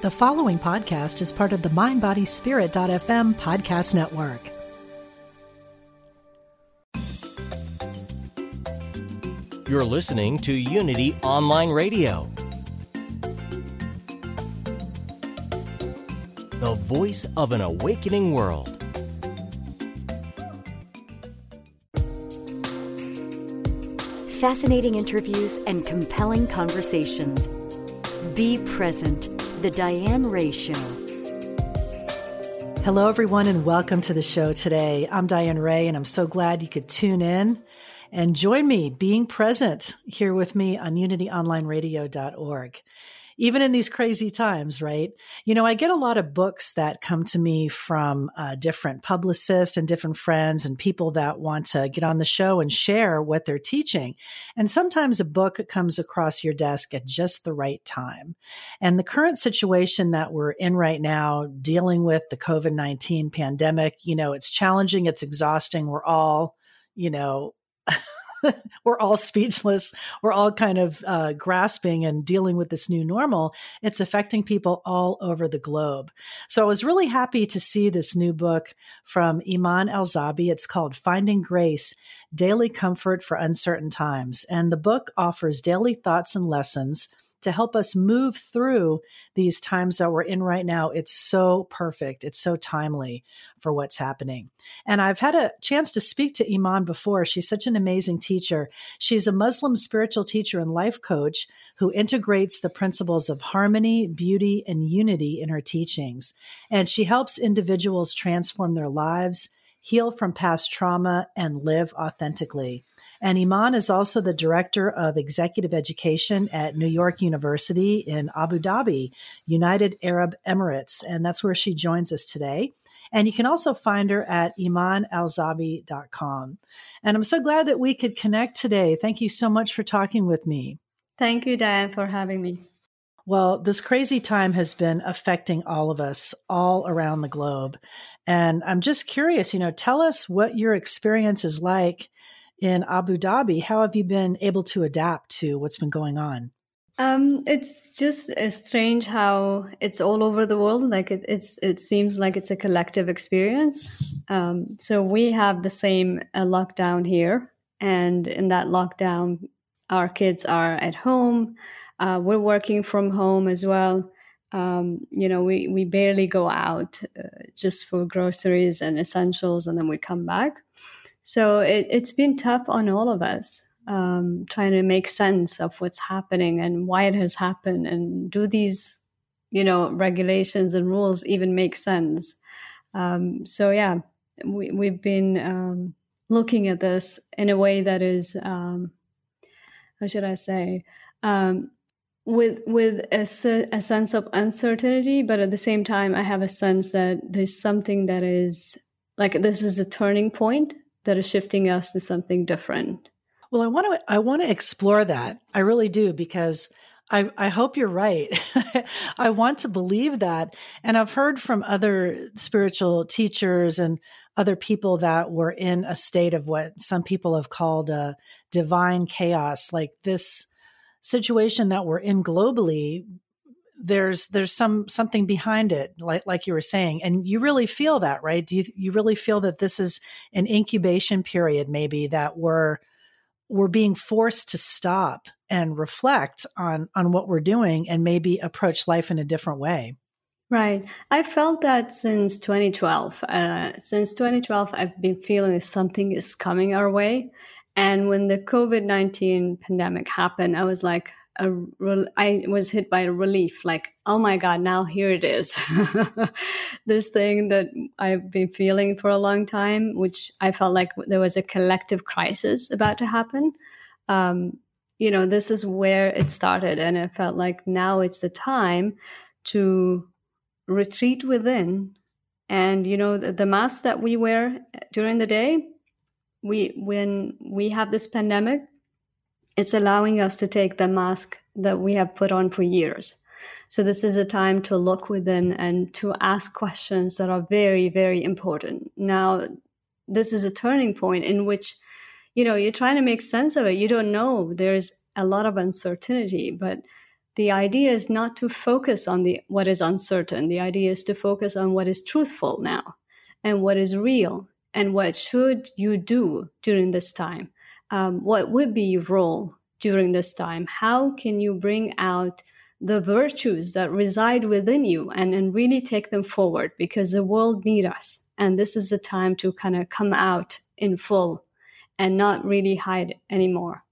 The following podcast is part of the MindBodySpirit.fm podcast network. You're listening to Unity Online Radio, the voice of an awakening world. Fascinating interviews and compelling conversations. Be present. The Diane Ray Show. Hello, everyone, and welcome to the show today. I'm Diane Ray, and I'm so glad you could tune in and join me being present here with me on unityonlineradio.org even in these crazy times, right? You know, I get a lot of books that come to me from uh, different publicists and different friends and people that want to get on the show and share what they're teaching. And sometimes a book comes across your desk at just the right time. And the current situation that we're in right now, dealing with the COVID 19 pandemic, you know, it's challenging, it's exhausting. We're all, you know, we're all speechless. We're all kind of uh, grasping and dealing with this new normal. It's affecting people all over the globe. So I was really happy to see this new book from Iman Alzabi. It's called Finding Grace Daily Comfort for Uncertain Times. And the book offers daily thoughts and lessons to help us move through these times that we're in right now. It's so perfect. It's so timely for what's happening. And I've had a chance to speak to Iman before. She's such an amazing teacher. She's a Muslim spiritual teacher and life coach who integrates the principles of harmony, beauty, and unity in her teachings. And she helps individuals transform their lives, heal from past trauma, and live authentically. And Iman is also the director of executive education at New York University in Abu Dhabi, United Arab Emirates. And that's where she joins us today. And you can also find her at imanalzabi.com. And I'm so glad that we could connect today. Thank you so much for talking with me. Thank you, Diane, for having me. Well, this crazy time has been affecting all of us all around the globe. And I'm just curious, you know, tell us what your experience is like in Abu Dhabi. How have you been able to adapt to what's been going on? Um, it's just uh, strange how it's all over the world. Like it, it's, it seems like it's a collective experience. Um, so we have the same uh, lockdown here, and in that lockdown, our kids are at home. Uh, we're working from home as well. Um, you know, we we barely go out uh, just for groceries and essentials, and then we come back. So it, has been tough on all of us, um, trying to make sense of what's happening and why it has happened, and do these, you know, regulations and rules even make sense? Um, so yeah, we, we've been um, looking at this in a way that is, um, how should I say? Um, with with a, a, sense of uncertainty, but at the same time, I have a sense that there's something that is like this is a turning point that is shifting us to something different. Well, I want to I want to explore that. I really do because I, I hope you're right. I want to believe that. And I've heard from other spiritual teachers and other people that were in a state of what some people have called a divine chaos, like this situation that we're in globally there's there's some something behind it like like you were saying and you really feel that right? Do you you really feel that this is an incubation period maybe that we're we're being forced to stop and reflect on on what we're doing and maybe approach life in a different way? Right. I felt that since 2012 uh, since 2012 i've been feeling something is coming our way. And when the covid-19 pandemic happened i was like a I was hit by a relief like oh my god now here it is. This thing that I've been feeling for a long time which I felt like there was a collective crisis about to happen. Um, you know this is where it started and I felt like now it's the time to retreat within. And you know the, the mask that we wear during the day we when we have this pandemic it's allowing us to take the mask that we have put on for years. So this is a time to look within and to ask questions that are very, very important. Now, this is a turning point in which, you know, you're trying to make sense of it. You don't know. There's a lot of uncertainty, but the idea is not to focus on the what is uncertain. The idea is to focus on what is truthful now and what is real and what should you do during this time. Um, what would be your role during this time? How can you bring out the virtues that reside within you and, and really take them forward because the world need us. And this is the time to kind of come out in full and not really hide anymore.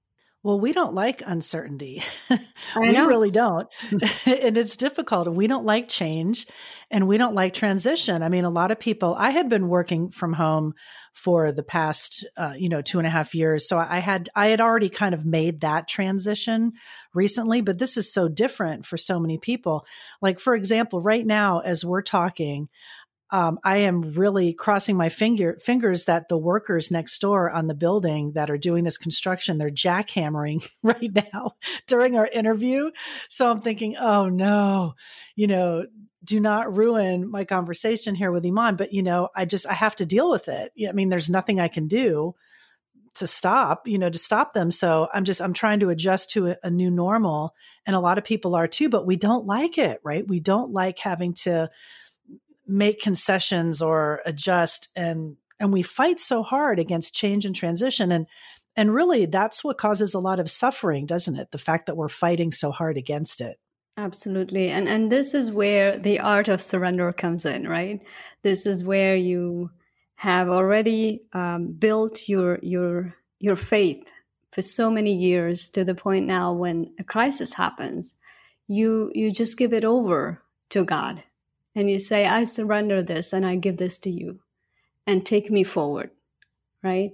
Well, we don't like uncertainty. we really don't. and it's difficult. And we don't like change and we don't like transition. I mean, a lot of people, I had been working from home for the past, uh, you know, two and a half years. So I had, I had already kind of made that transition recently, but this is so different for so many people. Like, for example, right now, as we're talking, um, I am really crossing my finger fingers that the workers next door on the building that are doing this construction, they're jackhammering right now during our interview. So I'm thinking, oh no, you know, do not ruin my conversation here with Iman. But you know, I just I have to deal with it. I mean, there's nothing I can do to stop, you know, to stop them. So I'm just I'm trying to adjust to a, a new normal, and a lot of people are too. But we don't like it, right? We don't like having to make concessions or adjust and and we fight so hard against change and transition and and really that's what causes a lot of suffering doesn't it the fact that we're fighting so hard against it absolutely. And and this is where the art of surrender comes in right? This is where you have already um, built your your your faith for so many years to the point now when a crisis happens. You you just give it over to god and you say, I surrender this and I give this to you and take me forward, right?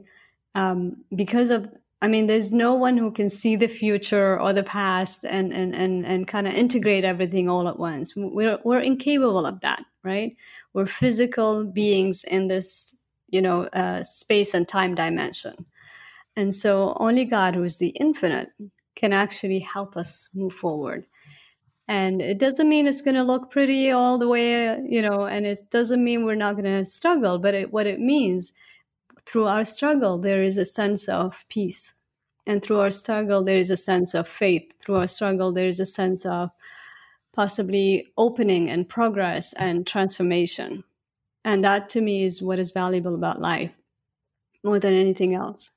Um, because of, I mean, there's no one who can see the future or the past and, and, and, and kind of integrate everything all at once. We're, we're incapable of that, right? We're physical beings in this, you know, uh, space and time dimension. And so only God, who is the infinite, can actually help us move forward and it doesn't mean it's going to look pretty all the way you know and it doesn't mean we're not going to struggle but it, what it means through our struggle there is a sense of peace. And through our struggle there is a sense of faith. Through our struggle there is a sense of possibly opening and progress and transformation. And that to me is what is valuable about life more than anything else.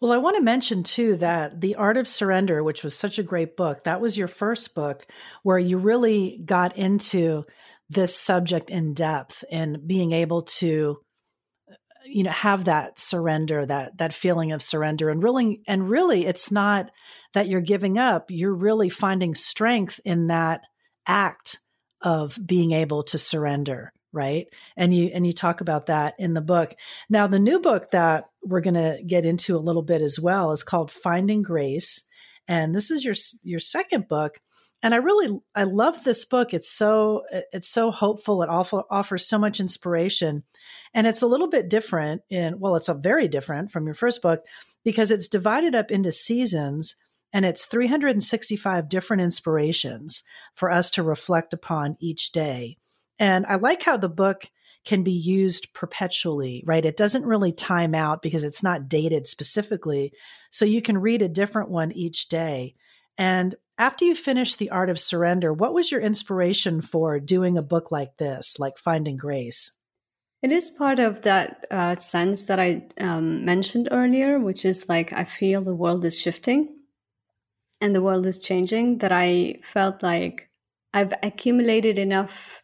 Well, I want to mention too that The Art of Surrender, which was such a great book, that was your first book where you really got into this subject in depth and being able to you know have that surrender that that feeling of surrender and really and really it's not that you're giving up you're really finding strength in that act of being able to surrender right? And you and you talk about that in the book. Now the new book that we're going to get into a little bit as well is called finding grace and this is your your second book and i really i love this book it's so it's so hopeful it also offers so much inspiration and it's a little bit different in well it's a very different from your first book because it's divided up into seasons and it's 365 different inspirations for us to reflect upon each day and I like how the book can be used perpetually, right? It doesn't really time out because it's not dated specifically. So you can read a different one each day. And after you finish The Art of Surrender, what was your inspiration for doing a book like this, like Finding Grace? It is part of that uh, sense that I um, mentioned earlier, which is like I feel the world is shifting and the world is changing, that I felt like I've accumulated enough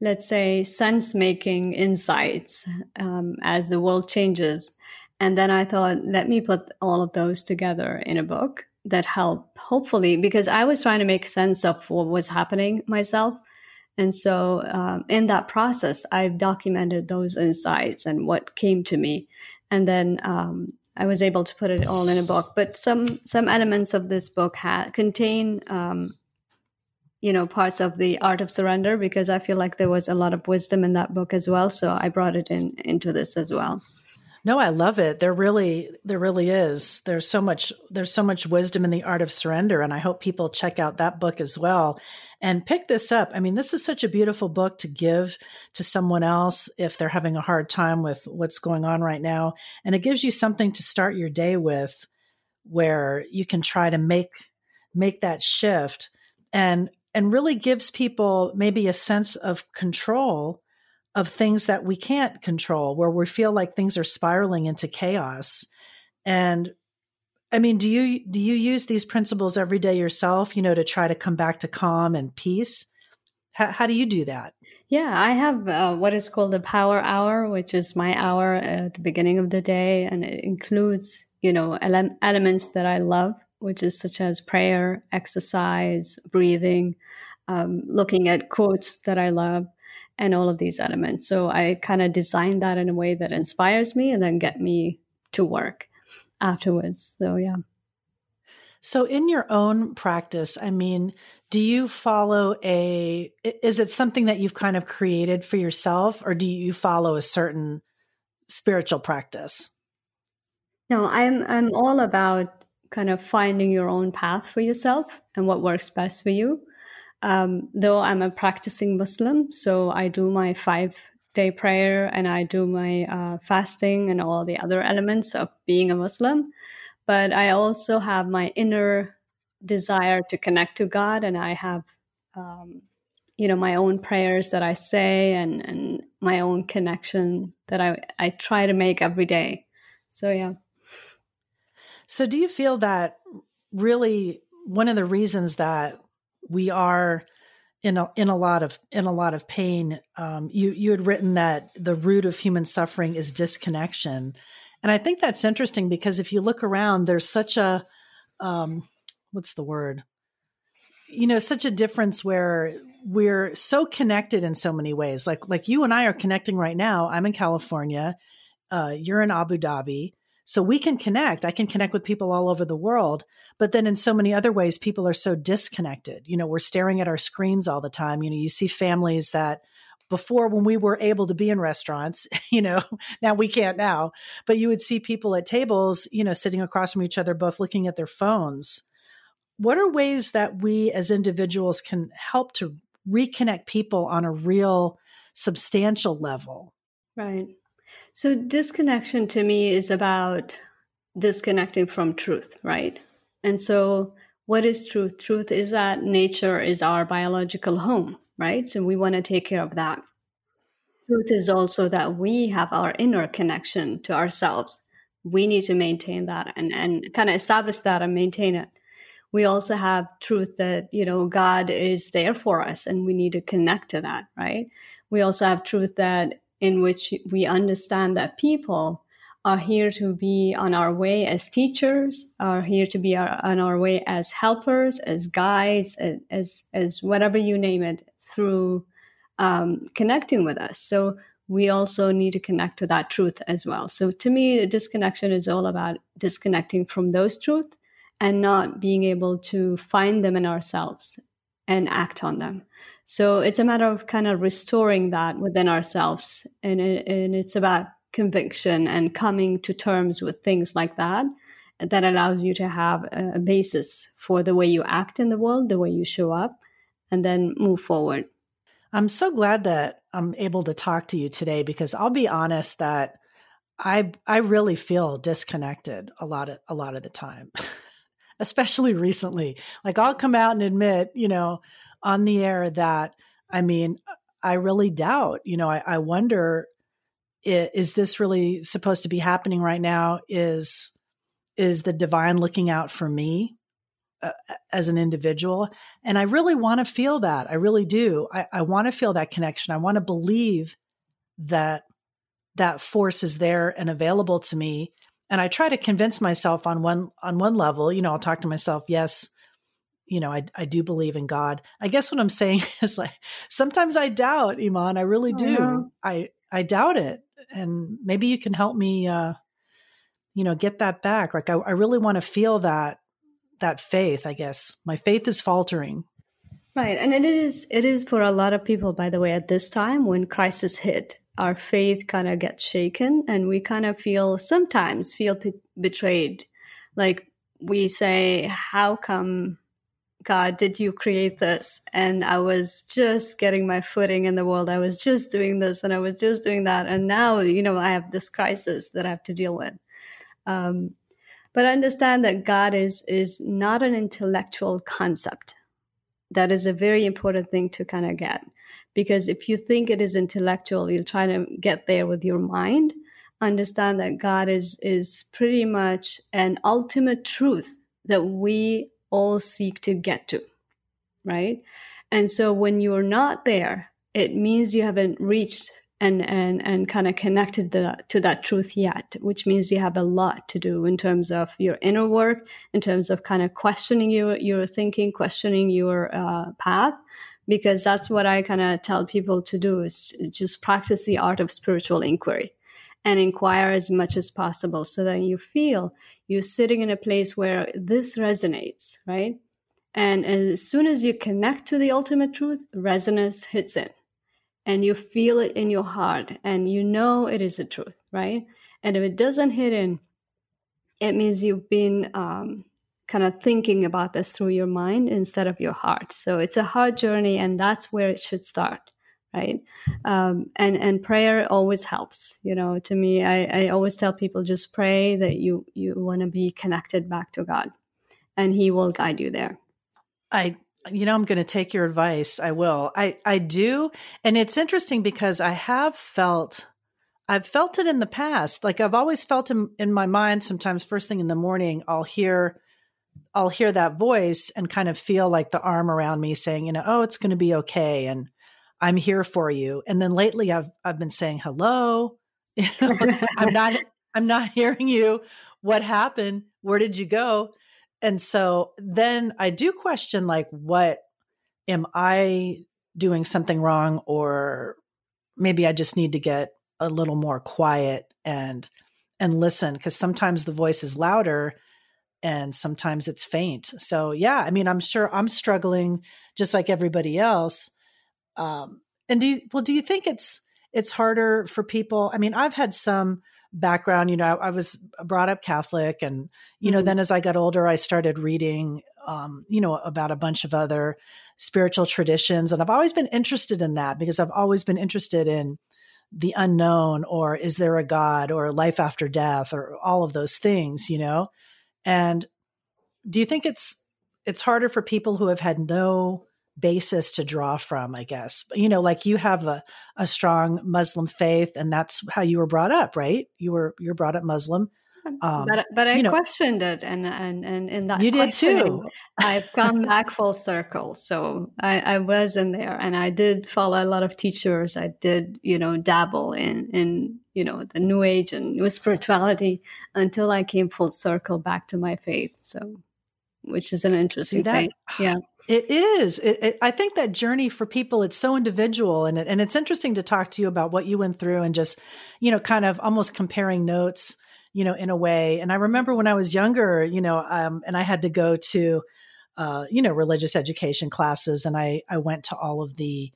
let's say, sense making insights um, as the world changes. And then I thought, let me put all of those together in a book that help, hopefully, because I was trying to make sense of what was happening myself. And so, um, in that process, I've documented those insights and what came to me. And then um, I was able to put it all in a book. But some some elements of this book ha- contain um, you know parts of the art of surrender because i feel like there was a lot of wisdom in that book as well so i brought it in into this as well no i love it. There really there really is. There's so much there's so much wisdom in the art of surrender and i hope people check out that book as well. And pick this up. I mean this is such a beautiful book to give to someone else if they're having a hard time with what's going on right now. And it gives you something to start your day with where you can try to make make that shift and and really gives people maybe a sense of control of things that we can't control where we feel like things are spiraling into chaos. And i mean do you do you use these principles every day yourself you know to try to come back to calm and peace? How, how do you do that? Yeah, I have uh, what is called the power hour, which is my hour at the beginning of the day, and it includes, you know, ele- elements that I love, which is such as prayer, exercise, breathing, um, looking at quotes that I love, and all of these elements. So I kind of design that in a way that inspires me and then get me to work afterwards. So yeah. So in your own practice, I mean, do you follow a is it something that you've kind of created for yourself or do you follow a certain spiritual practice no i'm i'm all about kind of finding your own path for yourself and what works best for you um, though i'm a practicing muslim so i do my five day prayer and i do my uh, fasting and all the other elements of being a muslim but i also have my inner desire to connect to God, and I have, um, you know, my own prayers that I say, and and my own connection that I I try to make every day. So yeah. So do you feel that really one of the reasons that we are in a in a lot of in a lot of pain um, you you had written that the root of human suffering is disconnection and i think that's interesting because if you look around there's such a um, what's the word? You know, such a difference where we're so connected in so many ways. Like like you and I are connecting right now. I'm in California. Uh, you're in Abu Dhabi. So we can connect. I can connect with people all over the world. But then in so many other ways, people are so disconnected. You know, we're staring at our screens all the time. You know, you see families that before when we were able to be in restaurants, you know, now we can't now, but you would see people at tables, you know, sitting across from each other, both looking at their phones what are ways that we as individuals can help to reconnect people on a real substantial level? Right. So, disconnection to me is about disconnecting from truth, right? And so, what is truth? Truth is that nature is our biological home, right? So, we want to take care of that. Truth is also that we have our inner connection to ourselves. We need to maintain that and, and kind of establish that and maintain it we also have truth that you know god is there for us and we need to connect to that right we also have truth that in which we understand that people are here to be on our way as teachers are here to be our, on our way as helpers as guides as as whatever you name it through um, connecting with us so we also need to connect to that truth as well so to me disconnection is all about disconnecting from those truths and not being able to find them in ourselves and act on them. So it's a matter of kind of restoring that within ourselves. And, it, and it's about conviction and coming to terms with things like that that allows you to have a basis for the way you act in the world, the way you show up, and then move forward. I'm so glad that I'm able to talk to you today because I'll be honest that I I really feel disconnected a lot of a lot of the time. especially recently. Like I'll come out and admit, you know, on the air that I mean, I really doubt, you know, I, I wonder is this really supposed to be happening right now? Is is the divine looking out for me uh, as an individual? And I really want to feel that. I really do. I, I want to feel that connection. I want to believe that that force is there and available to me and I try to convince myself on one on one level, you know, I'll talk to myself, yes, you know, I I do believe in God. I guess what I'm saying is like sometimes I doubt, Iman. I really do. Oh, I I doubt it. And maybe you can help me uh you know, get that back. Like I, I really want to feel that that faith, I guess. My faith is faltering. Right. And it is it is for a lot of people, by the way, at this time when crisis hit our faith kind of gets shaken and we kind of feel sometimes feel p- betrayed like we say how come god did you create this? And i was just getting my footing in the world. I was just doing this and i was just doing that. And now you know i have this crisis that i have to deal with. Um, but understand that god is is not an intellectual concept. That is a very important thing to kind of get. Because if you think it is intellectual you're trying to get there with your mind understand that god is is pretty much an ultimate truth that we all seek to get to right? And so when you're not there it means you haven't reached and and and kind of connected the, to that truth yet which means you have a lot to do in terms of your inner work in terms of kind of questioning your your thinking questioning your uh, path because that's what i kind of tell people to do is just practice the art of spiritual inquiry and inquire as much as possible so that you feel you're sitting in a place where this resonates right and, as soon as you connect to the ultimate truth resonance hits in and you feel it in your heart and you know it is the truth, right? And if it doesn't hit in, it means you've been um, kind of thinking about this through your mind instead of your heart. So it's a hard journey, and that's where it should start, right? Um, and and prayer always helps. You know, to me, I, I always tell people just pray that you you want to be connected back to God, and He will guide you there. I you know i'm going to take your advice i will i i do and it's interesting because i have felt i've felt it in the past like i've always felt in, in my mind sometimes first thing in the morning i'll hear i'll hear that voice and kind of feel like the arm around me saying you know oh it's going to be okay and i'm here for you and then lately i've i've been saying hello i'm not i'm not hearing you what happened where did you go and so then I do question like what am I doing something wrong or maybe I just need to get a little more quiet and and listen because sometimes the voice is louder and sometimes it's faint. So yeah, I mean I'm sure I'm struggling just like everybody else. Um and do you, well do you think it's it's harder for people? I mean, I've had some background. You know, I, I was brought up Catholic, and you know, mm-hmm. then as I got older, I started reading, um, you know, about a bunch of other spiritual traditions, and I've always been interested in that because I've always been interested in the unknown, or is there a God, or life after death, or all of those things. You know, and do you think it's it's harder for people who have had no basis to draw from, I guess. You know, like you have a, a strong Muslim faith and that's how you were brought up, right? You were you're brought up Muslim. Um, but but I you know, questioned it, and and and in that you did too. I've come back full circle. So I, I was in there, and I did follow a lot of teachers. I did you know dabble in in you know the New Age and New spirituality until I came full circle back to my faith. So which is an interesting thing. Yeah, it is. It, it, I think that journey for people, it's so individual, and it, and it's interesting to talk to you about what you went through and just, you know, kind of almost comparing notes, you know, in a way. And I remember when I was younger, you know, um, and I had to go to, uh, you know, religious education classes, and I I went to all of the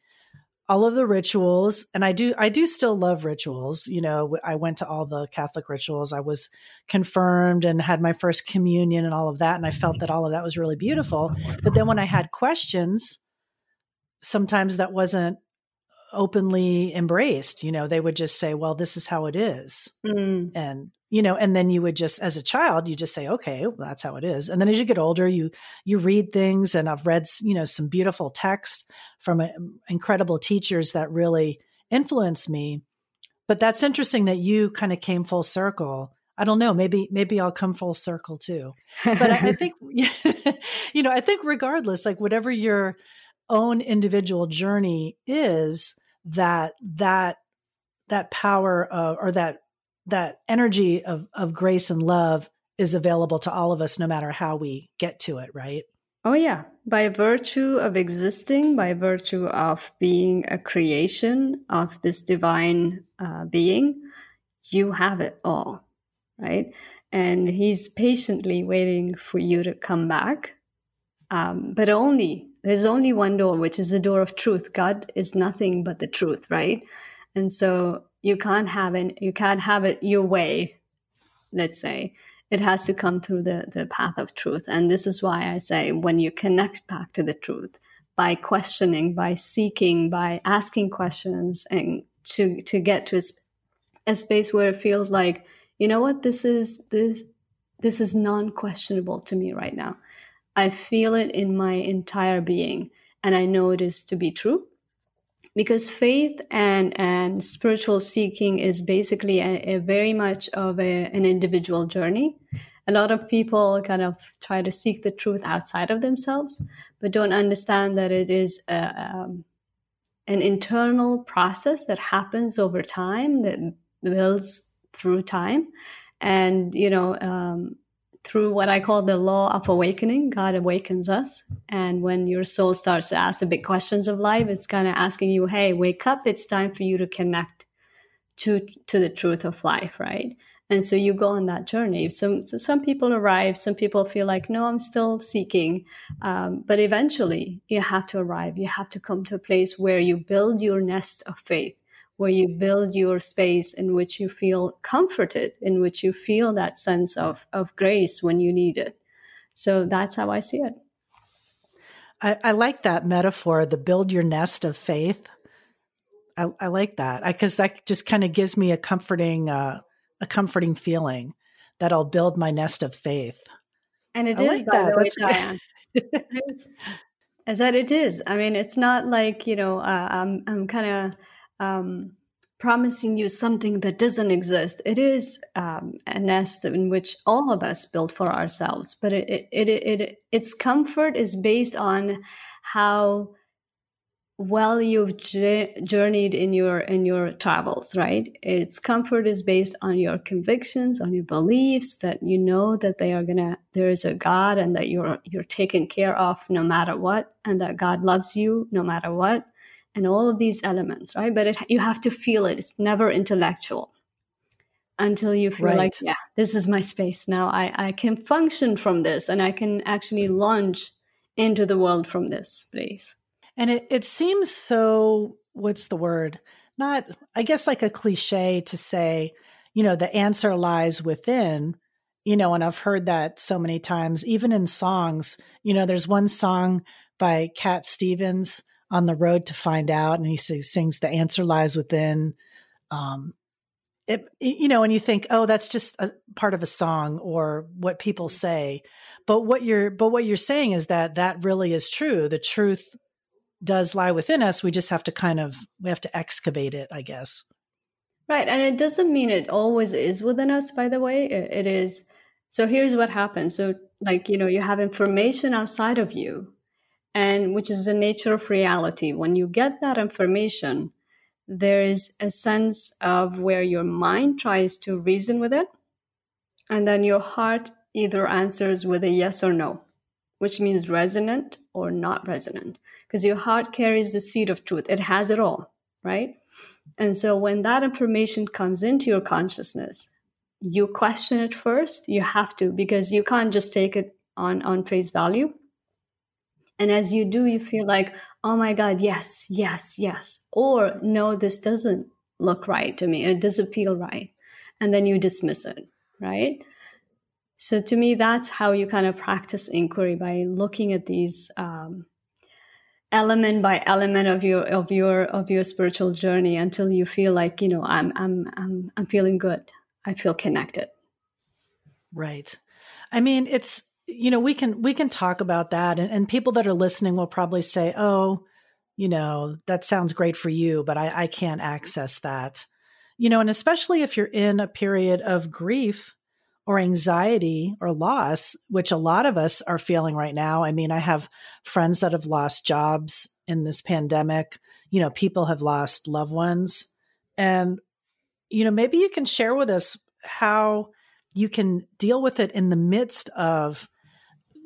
all of the rituals and i do i do still love rituals you know i went to all the catholic rituals. I was confirmed and had my first communion and all of that and i felt that all of that was really beautiful. But then when i had questions sometimes that wasn't openly embraced you know they would just say well this is how it is. Mm. and you know and then you would just as a child you just say okay well, that's how it is. And then as you get older you you read things and i've read you know some beautiful text from uh, incredible teachers that really influenced me. But that's interesting that you kind of came full circle. I don't know maybe maybe i'll come full circle too. But I, I think you know i think regardless like whatever your own individual journey is that that that power of, or that that energy of, of grace and love is available to all of us no matter how we get to it, right? Oh, yeah. By virtue of existing, by virtue of being a creation of this divine uh, being, you have it all, right? And he's patiently waiting for you to come back. Um, but only, there's only one door, which is the door of truth. God is nothing but the truth, right? And so you can't have it you can't have it your way let's say. It has to come through the, the path of truth. And this is why i say when you connect back to the truth by questioning by seeking by asking questions and to to get to a, a space where it feels like you know what this is this this is non-questionable to me right now. I feel it in my entire being and I know it is to be true. Because faith and, and spiritual seeking is basically a, a very much of a, an individual journey. A lot of people kind of try to seek the truth outside of themselves, but don't understand that it is a, um, an internal process that happens over time that builds through time and you know um, through what I call the law of awakening. God awakens us. And when your soul starts to ask the big questions of life, it's kind of asking you, hey, wake up. It's time for you to connect to, to the truth of life, right? And so you go on that journey. So, so some people arrive, some people feel like, no, I'm still seeking. Um, but eventually you have to arrive. You have to come to a place where you build your nest of faith where you build your space in which you feel comforted, in which you feel that sense of, of grace when you need it. So that's how I see it. I, I like that metaphor, the build your nest of faith. I, I like that because that just kind of gives me a comforting, uh, a comforting feeling that I'll build my nest of faith. And it I is, like by that. the way, Diane. As that it is. I mean, it's not like you know. Uh, I'm I'm kind of um, promising you something that doesn't exist. It is um, a nest in which all of us build for ourselves, but it, it, it, it, its comfort is based on how well you've journeyed in your in your travels right its comfort is based on your convictions on your beliefs that you know that they are gonna there is a god and that you're you're taken care of no matter what and that god loves you no matter what and all of these elements, right? But it, you have to feel it. It's never intellectual until you feel right. like, yeah, this is my space now. I, I can function from this and I can actually launch into the world from this place. And it, it seems so, what's the word? Not, I guess, like a cliche to say, you know, the answer lies within, you know, and I've heard that so many times, even in songs. You know, there's one song by Cat Stevens on the road to find out. And he sings the answer lies within. Um, it, you know, and you think, oh, that's just a part of a song or what people say. But what you're, but what you're saying is that that really is true. The truth does lie within us. We just have to kind of, we have to excavate it, I guess. Right. And it doesn't mean it always is within us, by the way. it, it is. So here's what happens. So, like, you know, you have information outside of you and which is the nature of reality. When you get that information, there is a sense of where your mind tries to reason with it, and then your heart either answers with a yes or no, which means resonant or not resonant, because your heart carries the seed of truth. It has it all, right? And so when that information comes into your consciousness, you question it first. You have to, because you can't just take it on, on face value and as you do, you feel like, oh my God, yes, yes, yes. Or no, this doesn't look right to me. It doesn't feel right. And then you dismiss it, right? So to me, that's how you kind of practice inquiry by looking at these um, element by element of your of your of your spiritual journey until you feel like you know I'm I'm I'm I'm feeling good. I feel connected. Right. I mean, it's you know, we can we can talk about that, and, and people that are listening will probably say, "Oh, you know, that sounds great for you, but I, I can't access that." You know, and especially if you're in a period of grief or anxiety or loss, which a lot of us are feeling right now. I mean, I have friends that have lost jobs in this pandemic. You know, people have lost loved ones. And, you know, maybe you can share with us how you can deal with it in the midst of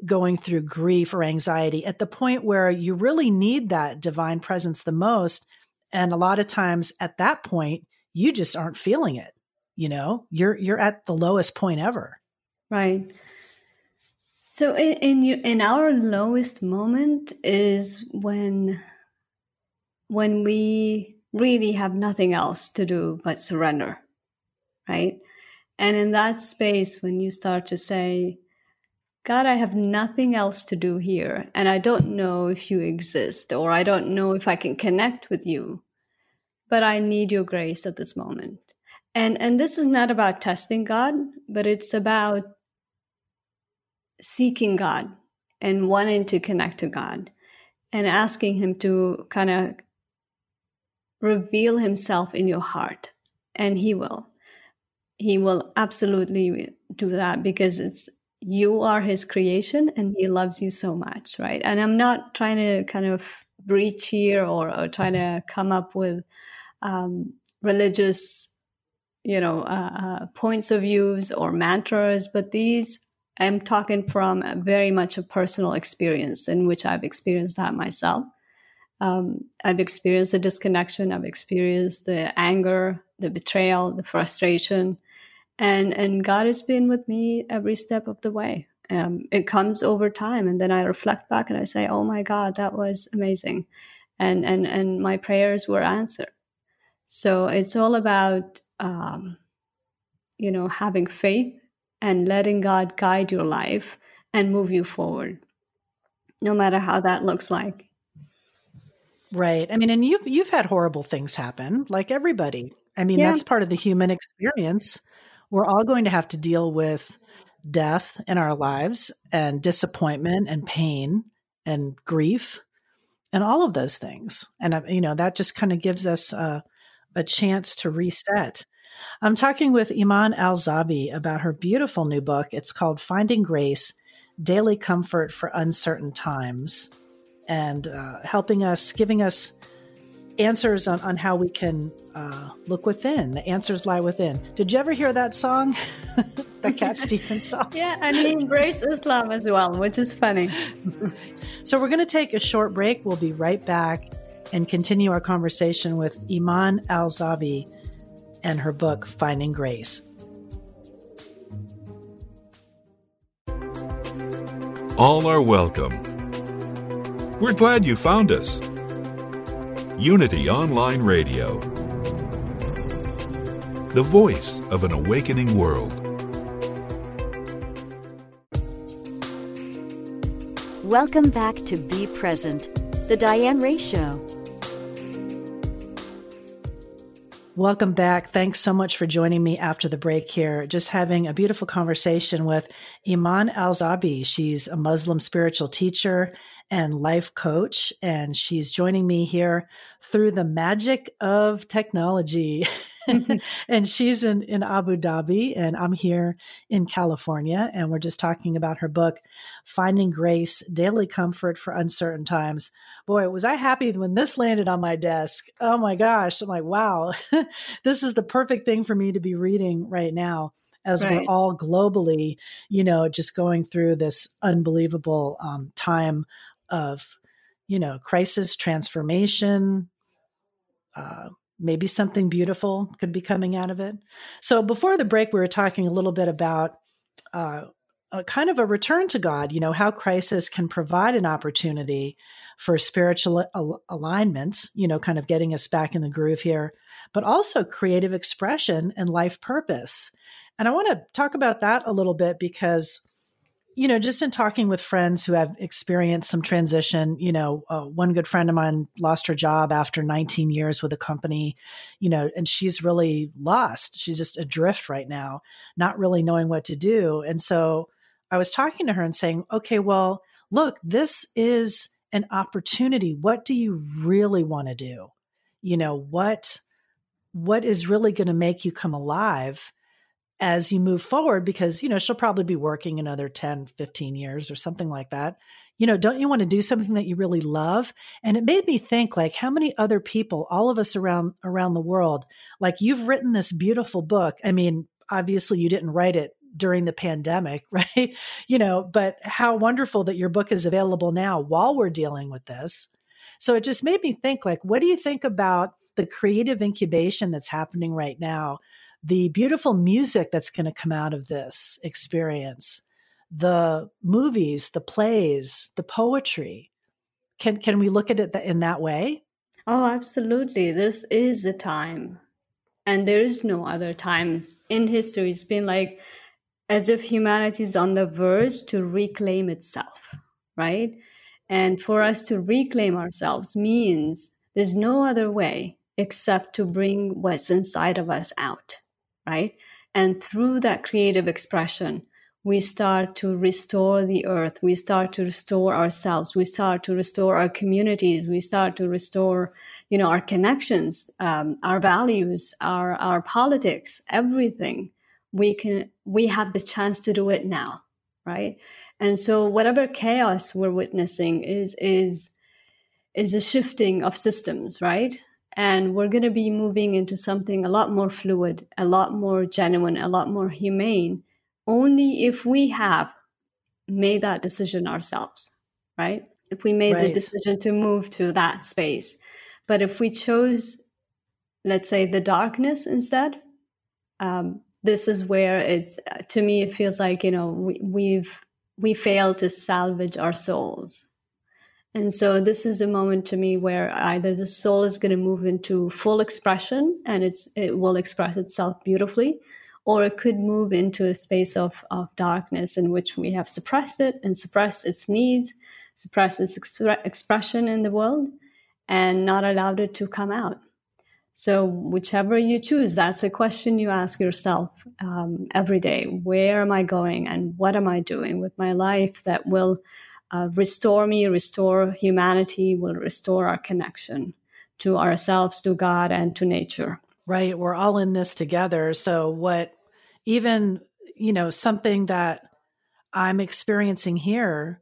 going through grief or anxiety at the point where you really need that divine presence the most. And a lot of times at that point, you just aren't feeling it. You know, you're you're at the lowest point ever. Right. So in in, you, in our lowest moment is when when we really have nothing else to do but surrender. Right? And in that space when you start to say God, I have nothing else to do here, and I don't know if you exist, or I don't know if I can connect with you, but I need your grace at this moment. And, and this is not about testing God, but it's about seeking God and wanting to connect to God. and asking him to kind of reveal himself in your heart and he will he will absolutely do that because it's you are his creation and he loves you so much right and i'm not trying to kind of breach here or, or trying to come up with um, religious you know uh, uh, points of views or mantras but these i'm talking from very much a personal experience in which i've experienced that myself um, I've experienced the disconnection. I've experienced the anger, the betrayal, the frustration, and and God has been with me every step of the way. Um, it comes over time, and then I reflect back and I say, "Oh my God, that was amazing," and and and my prayers were answered. So it's all about um, you know having faith and letting God guide your life and move you forward, no matter how that looks like. Right. I mean, and you've you've had horrible things happen, like everybody. I mean, yeah. that's part of the human experience. We're all going to have to deal with death in our lives and disappointment and pain and grief and all of those things. And uh, you know, that just kind of gives us a, a chance to reset. I'm talking with Iman Alzabi about her beautiful new book. It's called Finding Grace: Daily Comfort for Uncertain Times and uh, helping us, giving us answers on, on how we can uh, look within. The answers lie within. Did you ever hear that song? that Cat Stevens song? Yeah, and he embraced Islam as well, which is funny. so we're going to take a short break. We'll be right back and continue our conversation with Iman Alzabi and her book, Finding Grace. All are welcome we're glad you found us. Unity Online Radio, the voice of an awakening world. Welcome back to Be Present, the Diane Ray Show. Welcome back. Thanks so much for joining me after the break here. Just having a beautiful conversation with Iman Alzabi. She's a Muslim spiritual teacher and life coach. And she's joining me here through the magic of technology. and she's in, in Abu Dhabi, and I'm here in California. And we're just talking about her book, Finding Grace Daily Comfort for Uncertain Times. Boy, was I happy when this landed on my desk. Oh my gosh. I'm like, wow, this is the perfect thing for me to be reading right now as right. we're all globally, you know, just going through this unbelievable um, time of, you know, crisis, transformation, uh, maybe something beautiful could be coming out of it. So before the break, we were talking a little bit about uh, a kind of a return to God, you know, how crisis can provide an opportunity for spiritual al- alignment, you know, kind of getting us back in the groove here, but also creative expression and life purpose. And I want to talk about that a little bit because you know, just in talking with friends who have experienced some transition, you know, uh, one good friend of mine lost her job after 19 years with a company, you know, and she's really lost. She's just adrift right now, not really knowing what to do. And so I was talking to her and saying, okay, well, look, this is an opportunity. What do you really want to do? You know, what what is really going to make you come alive? As you move forward because you know she'll probably be working another 10 15 years or something like that. You know don't you want to do something that you really love? And it made me think like how many other people all of us around around the world like you've written this beautiful book. I mean obviously you didn't write it during the pandemic right? You know but how wonderful that your book is available now while we're dealing with this. So it just made me think like what do you think about the creative incubation that's happening right now the beautiful music that's going to come out of this experience, the movies, the plays, the poetry. Can can we look at it in that way? Oh, absolutely. This is a time. And there is no other time in history. It's been like as if humanity is on the verge to reclaim itself, right? And for us to reclaim ourselves means there's no other way except to bring what's inside of us out right? And through that creative expression, we start to restore the earth. We start to restore ourselves. We start to restore our communities. We start to restore, you know, our connections, um, our values, our our politics, everything. We can we have the chance to do it now, right? And so whatever chaos we're witnessing is is is a shifting of systems, right? And we're going to be moving into something a lot more fluid, a lot more genuine, a lot more humane only if we have made that decision ourselves, right? If we made right. the decision to move to that space. But if we chose, let's say, the darkness instead, um, this is where it's, to me, it feels like, you know, we, we've, we failed to salvage our souls. And so this is a moment to me where either the soul is going to move into full expression and it's, it will express itself beautifully, or it could move into a space of, of darkness in which we have suppressed it and suppressed its needs, suppressed its exp- expression in the world, and not allowed it to come out. So, whichever you choose, that's a question you ask yourself um, every day. Where am I going and what am I doing with my life that will uh, restore me, restore humanity, will restore our connection to ourselves, to God, and to nature? Right. We're all in this together. So, what even, you know, something that I'm experiencing here,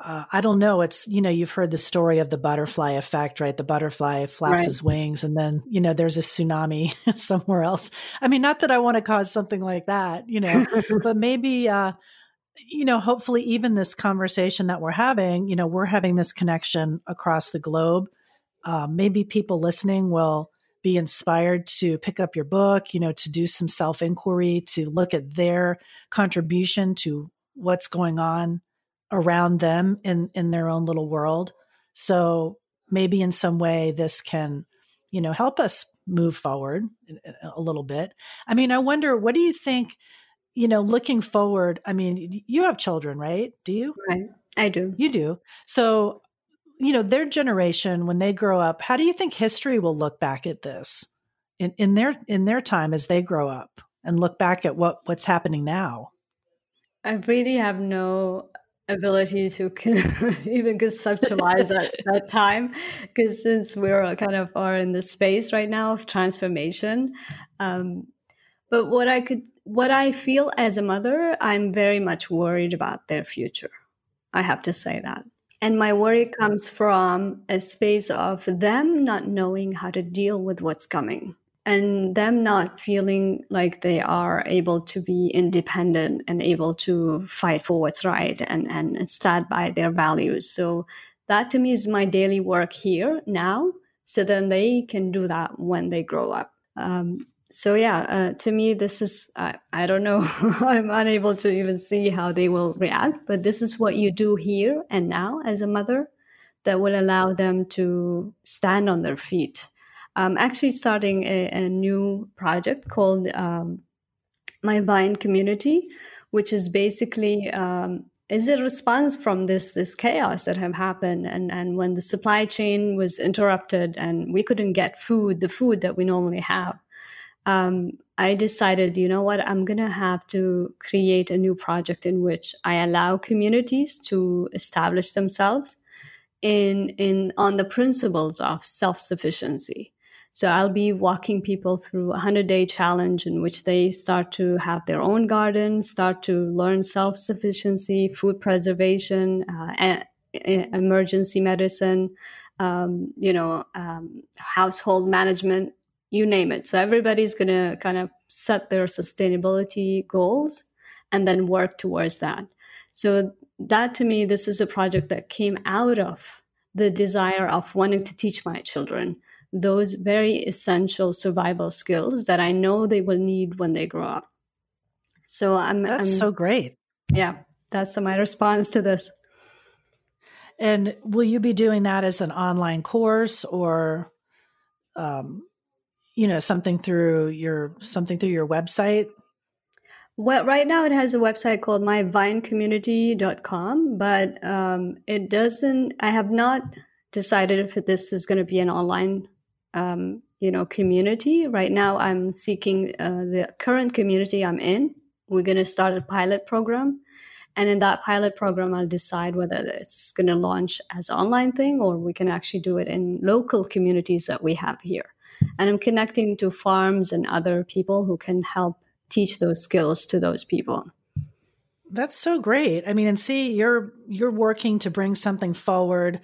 uh, I don't know. It's, you know, you've heard the story of the butterfly effect, right? The butterfly flaps right. his wings and then, you know, there's a tsunami somewhere else. I mean, not that I want to cause something like that, you know, but maybe, uh, you know, hopefully even this conversation that we're having, you know, we're having this connection across the globe. Uh, maybe people listening will be inspired to pick up your book, you know, to do some self inquiry, to look at their contribution to what's going on around them in, in their own little world. So maybe in some way this can, you know, help us move forward a little bit. I mean, I wonder, what do you think, you know, looking forward? I mean, you have children, right? Do you? Right. I do. You do. So you know, their generation when they grow up, how do you think history will look back at this in, in their in their time as they grow up and look back at what what's happening now? I really have no ability to even conceptualize that, that time because since we're kind of are in the space right now of transformation um, but what i could what i feel as a mother i'm very much worried about their future i have to say that and my worry comes from a space of them not knowing how to deal with what's coming and them not feeling like they are able to be independent and able to fight for what's right and, and stand by their values. So that to me is my daily work here now. So then they can do that when they grow up. Um, so yeah uh, to me this is uh, i don't know i'm unable to even see how they will react but this is what you do here and now as a mother that will allow them to stand on their feet. I'm actually starting a, a new project called um, my vine community which is basically um, is a response from this this chaos that have happened and and when the supply chain was interrupted and we couldn't get food the food that we normally have um, I decided, you know what, I'm going to have to create a new project in which I allow communities to establish themselves in in on the principles of self-sufficiency. So I'll be walking people through a 100-day challenge in which they start to have their own garden, start to learn self-sufficiency, food preservation, uh, emergency medicine, um, you know, um, household management, you name it. So everybody's going to kind of set their sustainability goals and then work towards that. So that to me, this is a project that came out of the desire of wanting to teach my children those very essential survival skills that I know they will need when they grow up. So I'm That's I'm, so great. Yeah, that's my response to this. And will you be doing that as an online course or um, you know something through your something through your website well right now it has a website called myvinecommunity.com but um, it doesn't i have not decided if this is going to be an online um, you know community right now i'm seeking uh, the current community i'm in we're going to start a pilot program. And in that pilot program, I'll decide whether it's going to launch as online thing or we can actually do it in local communities that we have here. And I'm connecting to farms and other people who can help teach those skills to those people. That's so great. I mean, and see, you're you're working to bring something forward,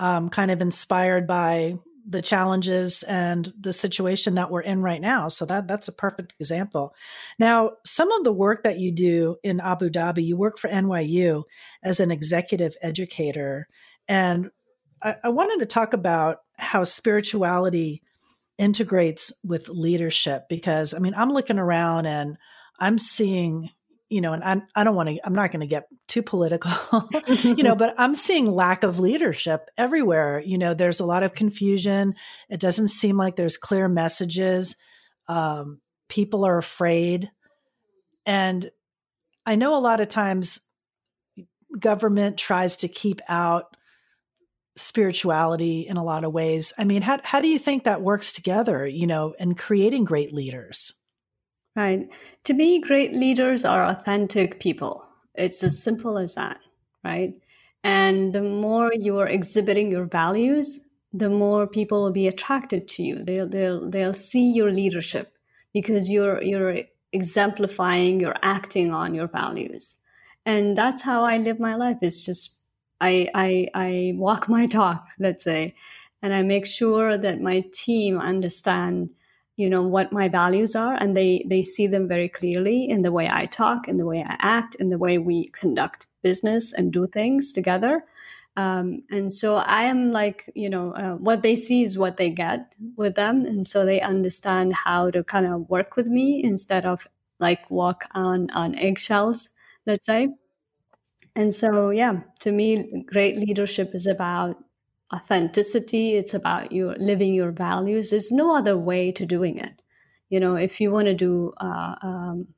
um, kind of inspired by the challenges and the situation that we're in right now. So that that's a perfect example. Now, some of the work that you do in Abu Dhabi, you work for NYU as an executive educator, and I, I wanted to talk about how spirituality integrates with leadership because I mean, I'm looking around and I'm seeing you know, and I, I don't want to, I'm not going to get too political, you know, but I'm seeing lack of leadership everywhere. You know, there's a lot of confusion. It doesn't seem like there's clear messages. Um, people are afraid. And I know a lot of times government tries to keep out spirituality in a lot of ways. I mean, how, how do you think that works together, you know, in creating great leaders? Right. To me, great leaders are authentic people. It's as simple as that, right? And the more you are exhibiting your values, the more people will be attracted to you. They'll they'll they'll see your leadership because you're you're exemplifying, you're acting on your values. And that's how I live my life. It's just I I I walk my talk, let's say, and I make sure that my team understand you know what my values are and they they see them very clearly in the way i talk in the way i act in the way we conduct business and do things together. Um, and so i am like you know uh, what they see is what they get with them and so they understand how to kind of work with me instead of like walk on on eggshells let's say and so yeah to me great leadership is about authenticity. It's about you living your values. There's no other way to doing it. You know if you want to do uh, um,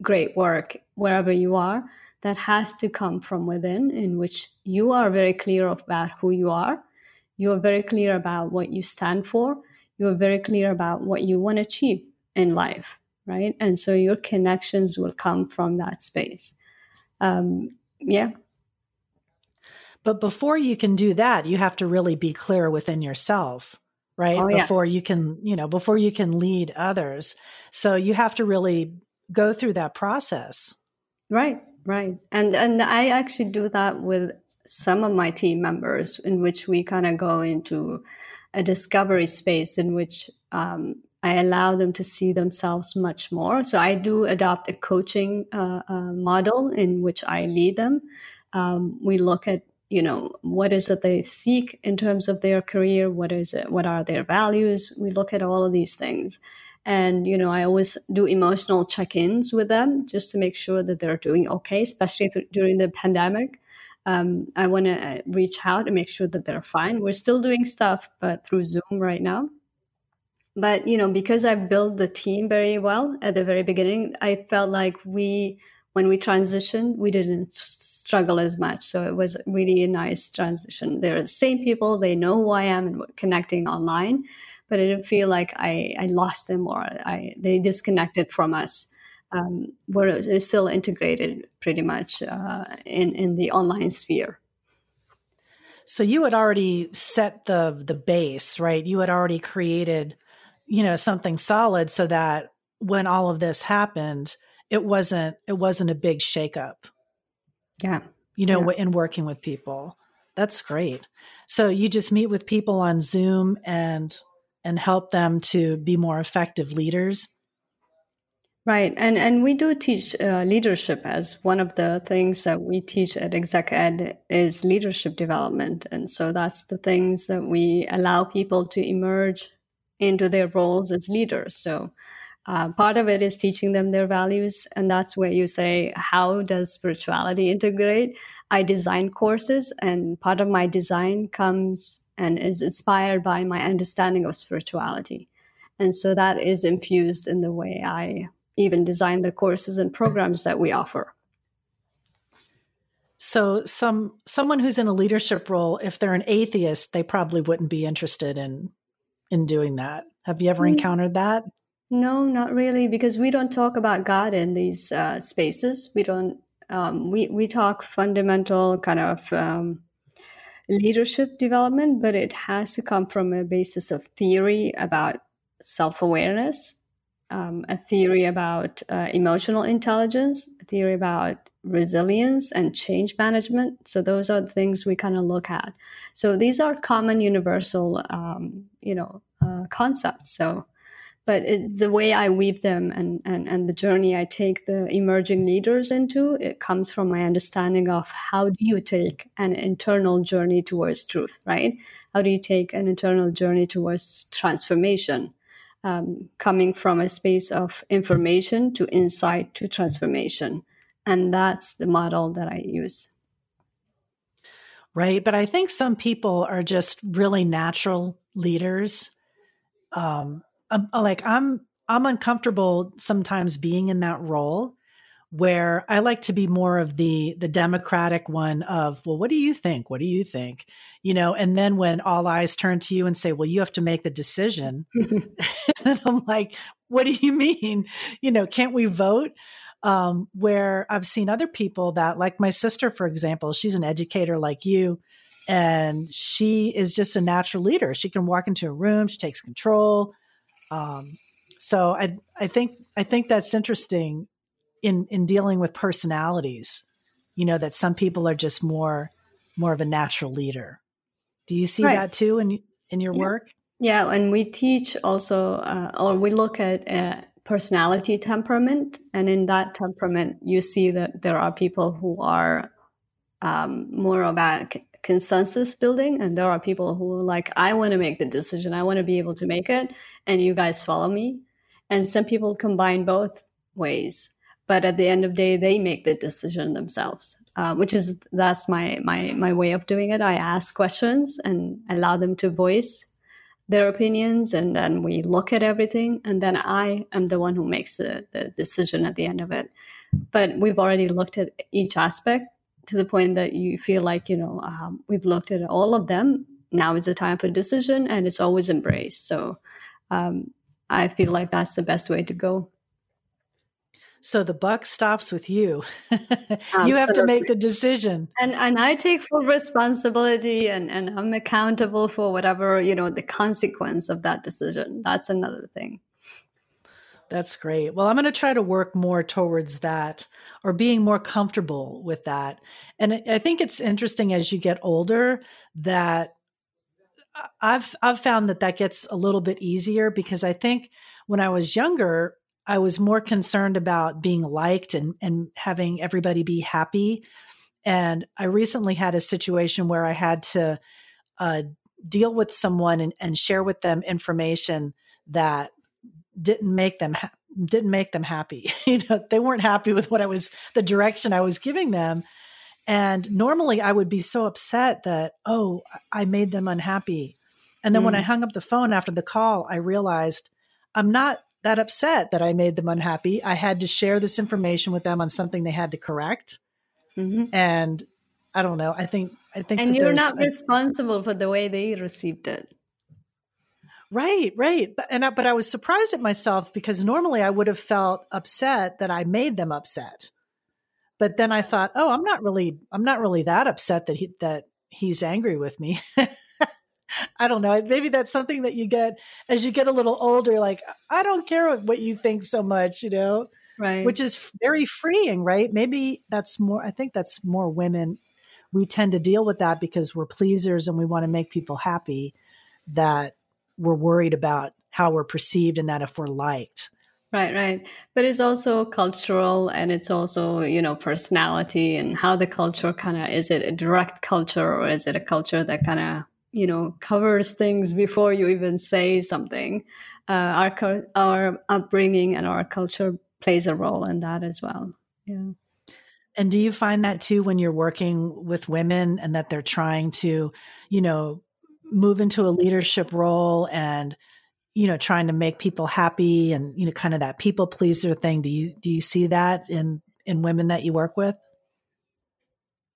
great work wherever you are that has to come from within in which you are very clear about who you are. You're very clear about what you stand for. You're very clear about what you want to achieve in life right? And so your connections will come from that space. Um, yeah but before you can do that, you have to really be clear within yourself, right? Oh, yeah. Before you can, you know, before you can lead others. So you have to really go through that process. Right, right. And and I actually do that with some of my team members in which we kind of go into a discovery space in which um, I allow them to see themselves much more. So I do adopt a coaching uh, uh, model in which I lead them. Um, we look at you know what is it they seek in terms of their career? What is it what are their values? We look at all of these things. And you know i always do emotional check-ins with them just to make sure that they're doing okay especially th- during the pandemic. Um, i want to uh, reach out and make sure that they're fine. We're still doing stuff but through zoom right now but you know because i built the team very well at the very beginning i felt like we when we transitioned, we didn't struggle as much. So it was really a nice transition. They're the same people, they know who I am and connecting online, but I didn't feel like I, I lost them or I, they disconnected from us. Um, we're still integrated pretty much uh, in, in the online sphere. So you had already set the the base, right? You had already created, you know, something solid so that when all of this happened, it wasn't it wasn't a big shakeup. Yeah. You know, yeah. in working with people. That's great. So you just meet with people on Zoom and and help them to be more effective leaders. Right, and and we do teach uh, leadership as one of the things that we teach at Exec Ed is leadership development, and so that's the things that we allow people to emerge into their roles as leaders. So uh, part of it is teaching them their values and that's where you say how does spirituality integrate? I design courses and part of my design comes and is inspired by my understanding of spirituality. And so that is infused in the way i even design the courses and programs that we offer. So some someone who's in a leadership role if they're an atheist they probably wouldn't be interested in in doing that have you ever mm-hmm. encountered that No, not really, because we don't talk about God in these uh, spaces. We don't. Um, we we talk fundamental kind of um, leadership development, but it has to come from a basis of theory about self awareness, um, a theory about uh, emotional intelligence, a theory about resilience and change management. So those are the things we kind of look at. So these are common universal, um, you know, uh, concepts. So but it's the way I weave them and, and, and the journey I take the emerging leaders into, it comes from my understanding of how do you take an internal journey towards truth, right? How do you take an internal journey towards transformation? Um, coming from a space of information to insight to transformation. And that's the model that I use. Right. But I think some people are just really natural leaders. Um, um, like I'm I'm uncomfortable sometimes being in that role where I like to be more of the the democratic one of, well, what do you think? What do you think? You know, and then when all eyes turn to you and say, well, you have to make the decision. and I'm like, what do you mean? You know, can't we vote? Um, where I've seen other people that, like my sister, for example, she's an educator like you, and she is just a natural leader. She can walk into a room, she takes control. Um, so I I think I think that's interesting in in dealing with personalities. You know that some people are just more more of a natural leader. Do you see right. that too in in your yeah. work? Yeah, and we teach also, uh, or we look at uh, personality temperament, and in that temperament, you see that there are people who are um, more about consensus building and there are people who are like i want to make the decision. I want to be able to make it and you guys follow me. And some people combine both ways but at the end of the day they make the decision themselves uh, which is that's my my my way of doing it. I ask questions and allow them to voice their opinions and then we look at everything and then i am the one who makes the, the decision at the end of it. But we've already looked at each aspect to the point that you feel like you know um, we've looked at all of them. Now is the time for decision and it's always embraced. So um, i feel like that's the best way to go. So the buck stops with you. You have to make the decision. And and i take full responsibility and and i'm accountable for whatever you know the consequence of that decision. That's another thing that's great. Well, I'm going to try to work more towards that or being more comfortable with that. And I think it's interesting as you get older that I've I've found that that gets a little bit easier because I think when I was younger, I was more concerned about being liked and and having everybody be happy. And I recently had a situation where I had to uh, deal with someone and, and share with them information that didn't make them ha- didn't make them happy. you know, they weren't happy with what I was the direction I was giving them. And normally I would be so upset that, oh, I made them unhappy. And then mm. when I mm. hung up the phone after the call, I realized I'm not that upset that I made them unhappy. I had to share this information with them on something they had to correct. Mm-hmm. And I don't know. I think I think And you're not responsible for the way they received it. Right, right. But, and I, but I was surprised at myself because normally I would have felt upset that I made them upset. But then I thought, oh, I'm not really, I'm not really that upset that he that he's angry with me. I don't know. Maybe that's something that you get as you get a little older. Like, I don't care what you think so much, you know, right? Which is very freeing, right? Maybe that's more. I think that's more women. We tend to deal with that because we're pleasers and we want to make people happy. That we're worried about how we're perceived and that if we're liked. Right, right. But it's also cultural and it's also, you know, personality and how the culture kind of is it a direct culture or is it a culture that kind of, you know, covers things before you even say something? Uh, our, our upbringing and our culture plays a role in that as well. Yeah. And do you find that too when you're working with women and that they're trying to, you know, move into a leadership role and you know trying to make people happy and you know kind of that people pleaser thing. Do you do you see that in in women that you work with?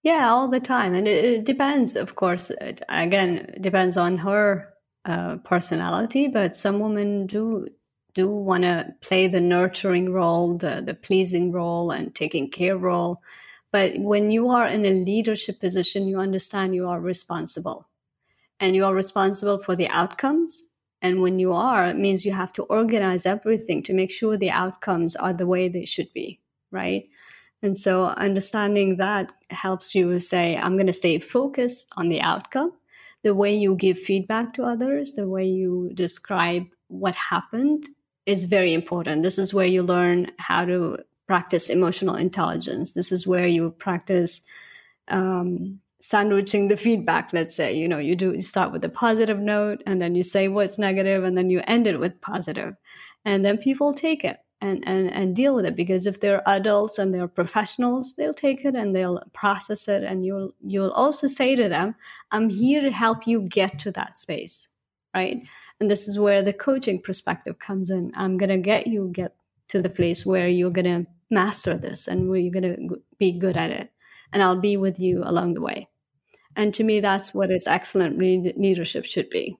Yeah all the time. And it, it depends of course. It, again it depends on her uh, personality but some women do do want to play the nurturing role, the, the pleasing role, and taking care role. But when you are in a leadership position, you understand you are responsible and you are responsible for the outcomes. And when you are, it means you have to organize everything to make sure the outcomes are the way they should be, right? And so understanding that helps you say, I'm going to stay focused on the outcome. The way you give feedback to others, the way you describe what happened is very important. This is where you learn how to practice emotional intelligence. This is where you practice um, sandwiching the feedback. Let's say you know you do you start with a positive note, and then you say what's negative, and then you end it with positive, and then people take it and and and deal with it because if they're adults and they're professionals, they'll take it and they'll process it, and you'll you'll also say to them, "I'm here to help you get to that space," right? And this is where the coaching perspective comes in. I'm gonna get you get to the place where you're gonna master this and where you're going to be good at it. And I'll be with you along the way. And to me, that's what is excellent leadership should be.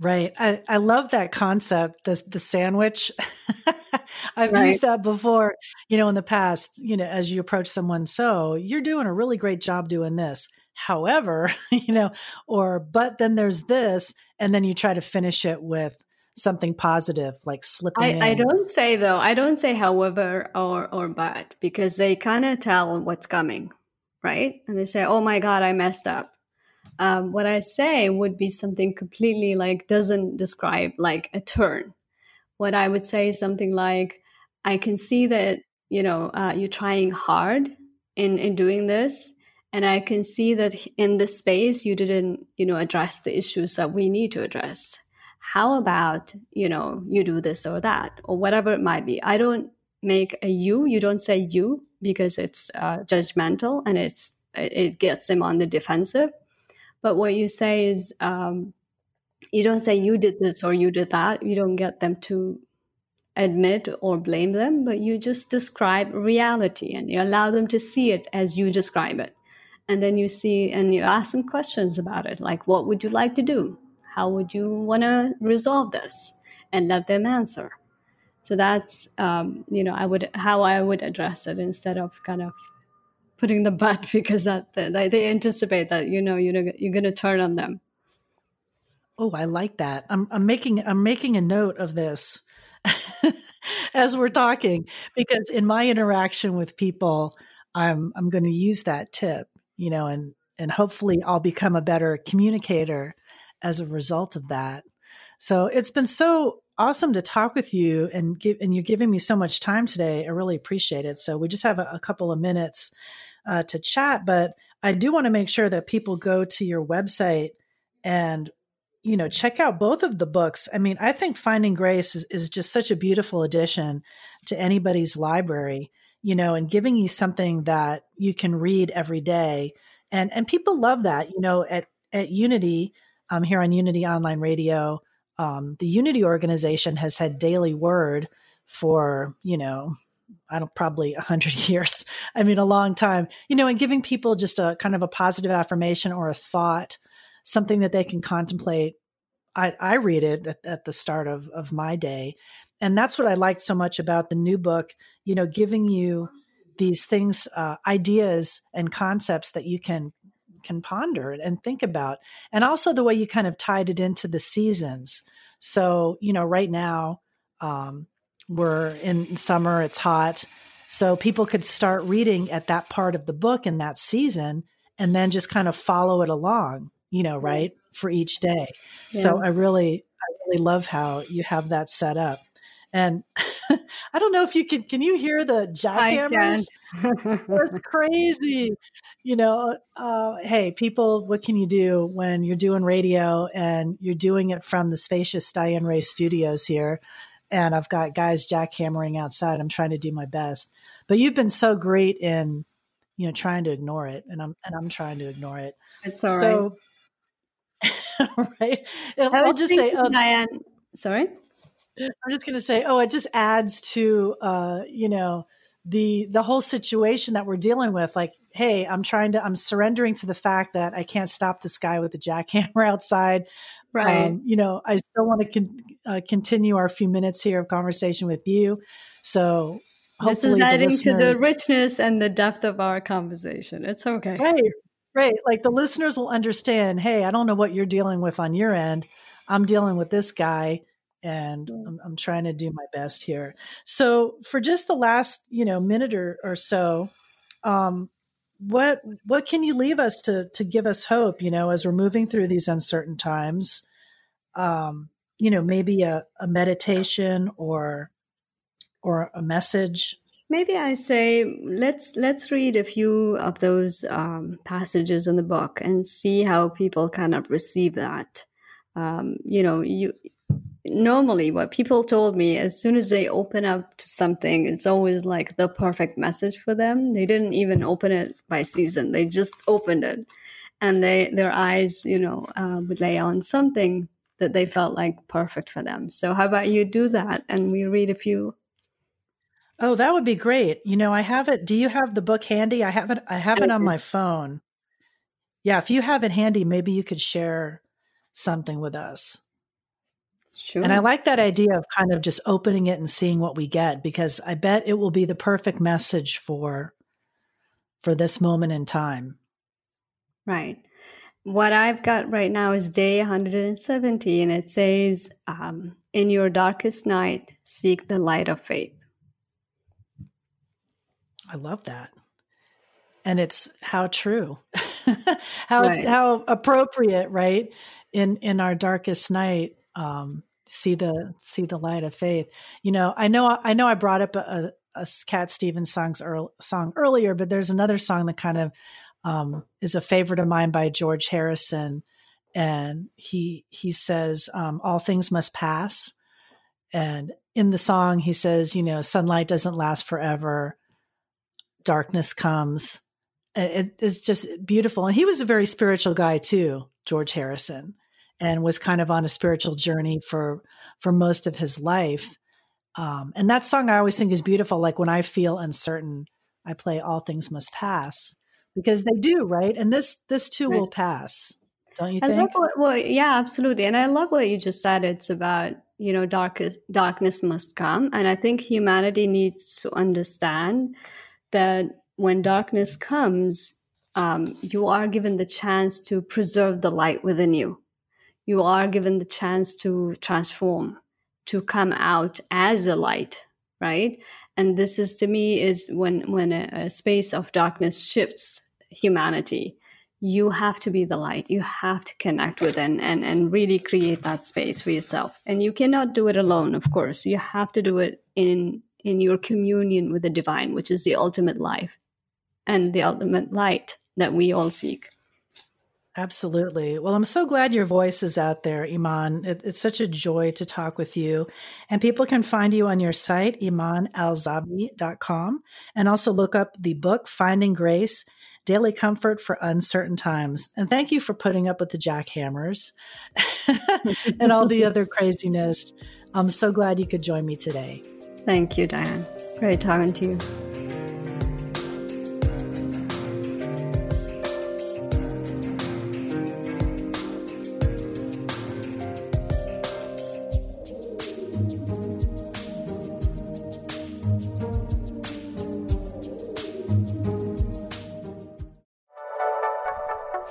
Right. I, I love that concept, the, the sandwich. I've Right. used that before, you know, in the past, you know, as you approach someone, so you're doing a really great job doing this. However, you know, or, but then there's this, and then you try to finish it with something positive, like slipping in. I, I don't say though, I don't say however or or but because they kind of tell what's coming, right? And they say, "Oh my God, I messed up." Um, what I say would be something completely like doesn't describe like a turn. What I would say is something like, "I can see that you know uh, you're trying hard in in doing this." And I can see that in this space you didn't, you know, address the issues that we need to address how about you know you do this or that or whatever it might be i don't make a you. You don't say you because it's uh, judgmental and it's it gets them on the defensive. But what you say is um, you don't say you did this or you did that. You don't get them to admit or blame them but you just describe reality and you allow them to see it as you describe it. And then you see and you ask them questions about it like what would you like to do? How would you want to resolve this? And let them answer so that's um, you know i would how i would address it instead of kind of putting the butt because that they, they anticipate that you know you're, you're going to turn on them Oh, I like that. I'm I'm making I'm making a note of this as we're talking because in my interaction with people, I'm I'm going to use that tip, you know, and and hopefully I'll become a better communicator as a result of that. So it's been so awesome to talk with you and give and you're giving me so much time today. I really appreciate it. So we just have a, a couple of minutes uh, to chat, but I do want to make sure that people go to your website and you know check out both of the books i mean i think finding grace is, is just such a beautiful addition to anybody's library you know and giving you something that you can read every day and and people love that you know at at unity um, here on unity online radio um, the unity organization has had daily word for you know I don't probably a hundred years. I mean, a long time, you know, and giving people just a kind of a positive affirmation or a thought something that they can contemplate. I, I read it at, at, the start of, of my day. And that's what I liked so much about the new book, you know, giving you these things, uh, ideas and concepts that you can can ponder and think about. And also the way you kind of tied it into the seasons. So, you know, right now, um, we're in summer, it's hot. So people could start reading at that part of the book in that season and then just kind of follow it along you know, right? For each day. Yeah. So I really, I really love how you have that set up. And I don't know if you can, can you hear the jackhammers? That's crazy. You know, uh, hey, people, what can you do when you're doing radio and you're doing it from the spacious Diane Ray studios here? And I've got guys jackhammering outside. I'm trying to do my best. But you've been so great in, you know, trying to ignore it. And I'm, and I'm trying to ignore it. It's all so, right. right? I'll just say, um, Diane. Sorry, I'm just going to say, oh, it just adds to, uh, you know, the the whole situation that we're dealing with. Like, hey, I'm trying to, I'm surrendering to the fact that I can't stop this guy with the jackhammer outside, Right. Um, you know, I still want to con- uh, continue our few minutes here of conversation with you. So hopefully, this is adding to the richness and the depth of our conversation. It's okay. Right. Right. Like the listeners will understand, hey, I don't know what you're dealing with on your end. I'm dealing with this guy and I'm, I'm trying to do my best here. So for just the last, you know, minute or, or so, um, what what can you leave us to to give us hope you know as we're moving through these uncertain times? Um you know maybe a, a meditation or or a message? Maybe i say let's let's read a few of those um, passages in the book and see how people kind of receive that. Um, you know you normally what people told me as soon as they open up to something it's always like the perfect message for them. They didn't even open it by season. They just opened it. And they their eyes you know uh, would lay on something that they felt like perfect for them. So how about you do that? And we read a few. Oh that would be great. You know i have it. Do you have the book handy? I have it i have it on my phone. Yeah if you have it handy maybe you could share something with us Sure. And I like that idea of kind of just opening it and seeing what we get because I bet it will be the perfect message for for this moment in time. Right. What I've got right now is day 170, and it says, um, In your darkest night, seek the light of faith. I love that. And it's how true, how Right. how appropriate, right? In in our darkest night, um, see the see the light of faith. You know, I know I know I brought up a, a Cat Stevens songs earl, song earlier, but there's another song that kind of um, is a favorite of mine by George Harrison, and he he says, um, "All things must pass." And in the song, he says, "You know, sunlight doesn't last forever. Darkness comes." It, it's just beautiful, and he was a very spiritual guy too, George Harrison and was kind of on a spiritual journey for for most of his life. Um, and that song I always think is beautiful. Like when I feel uncertain, I play "All Things Must Pass" because they do, right? And this this too Right. will pass, don't you I love think? what, well, yeah, absolutely. And I love what you just said. It's about, you know, darkest, darkness must come. And I think humanity needs to understand that when darkness comes, um, you are given the chance to preserve the light within you. You are given the chance to transform, to come out as a light, right? And this is to me is when when a, a space of darkness shifts humanity you have to be the light. You have to connect with and, and and really create that space for yourself. And you cannot do it alone of course. You have to do it in in your communion with the divine which is the ultimate life and the ultimate light that we all seek Absolutely. Well, I'm so glad your voice is out there, Iman. It, it's such a joy to talk with you. And people can find you on your site, imanalzabi.com, and also look up the book, Finding Grace Daily Comfort for Uncertain Times. And thank you for putting up with the jackhammers and all the other craziness. I'm so glad you could join me today. thank you diane great talking to you